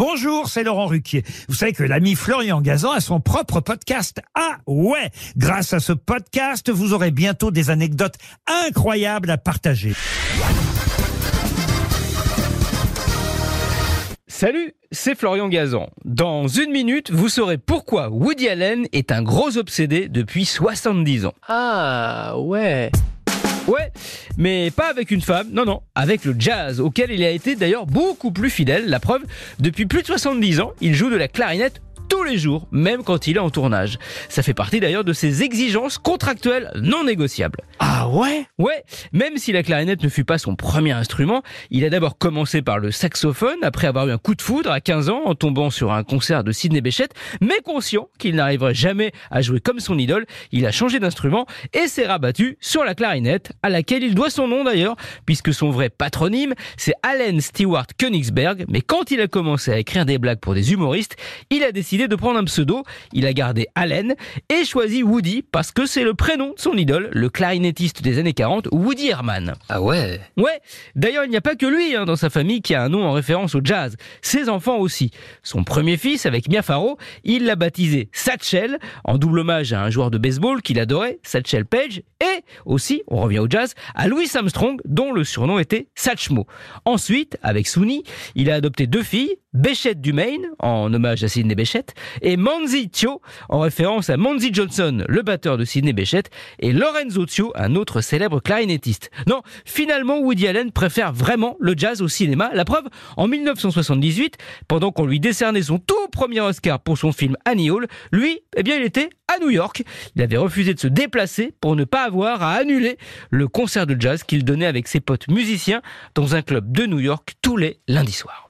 Bonjour, c'est Laurent Ruquier. Vous savez que l'ami Florian Gazan a son propre podcast. Ah ouais Grâce à ce podcast, vous aurez bientôt des anecdotes incroyables à partager. Salut, c'est Florian Gazan. Dans une minute, vous saurez pourquoi Woody Allen est un gros obsédé depuis 70 ans. Ah ouais. Ouais, mais pas avec une femme, non, non, avec le jazz, auquel il a été d'ailleurs beaucoup plus fidèle. La preuve, depuis plus de 70 ans, il joue de la clarinette tous les jours, même quand il est en tournage. Ça fait partie d'ailleurs de ses exigences contractuelles non négociables. Ah ouais? Ouais, même si la clarinette ne fut pas son premier instrument, il a d'abord commencé par le saxophone après avoir eu un coup de foudre à 15 ans en tombant sur un concert de Sidney Bechet, mais conscient qu'il n'arriverait jamais à jouer comme son idole, il a changé d'instrument et s'est rabattu sur la clarinette, à laquelle il doit son nom d'ailleurs, puisque son vrai patronyme, c'est Allen Stewart Königsberg, mais quand il a commencé à écrire des blagues pour des humoristes, il a décidé de prendre un pseudo, il a gardé Allen et choisi Woody parce que c'est le prénom de son idole, le clarinettiste des années 40, Woody Herman. Ah ouais. Ouais, d'ailleurs il n'y a pas que lui hein, dans sa famille qui a un nom en référence au jazz, ses enfants aussi. Son premier fils avec Mia Farrow, il l'a baptisé Satchel, en double hommage à un joueur de baseball qu'il adorait, Satchel Page, et aussi, on revient au jazz, à Louis Armstrong dont le surnom était Satchmo. Ensuite, avec Souni, il a adopté deux filles, Béchette du Maine, en hommage à Sidney Béchette, et Manzi Tio, en référence à Manzi Johnson, le batteur de Sidney Béchette, et Lorenzo Tio, un autre célèbre clarinettiste. Non, finalement, Woody Allen préfère vraiment le jazz au cinéma. La preuve, en 1978, pendant qu'on lui décernait son tout premier Oscar pour son film Annie Hall, lui, eh bien, il était à New York. Il avait refusé de se déplacer pour ne pas avoir à annuler le concert de jazz qu'il donnait avec ses potes musiciens dans un club de New York tous les lundis soirs.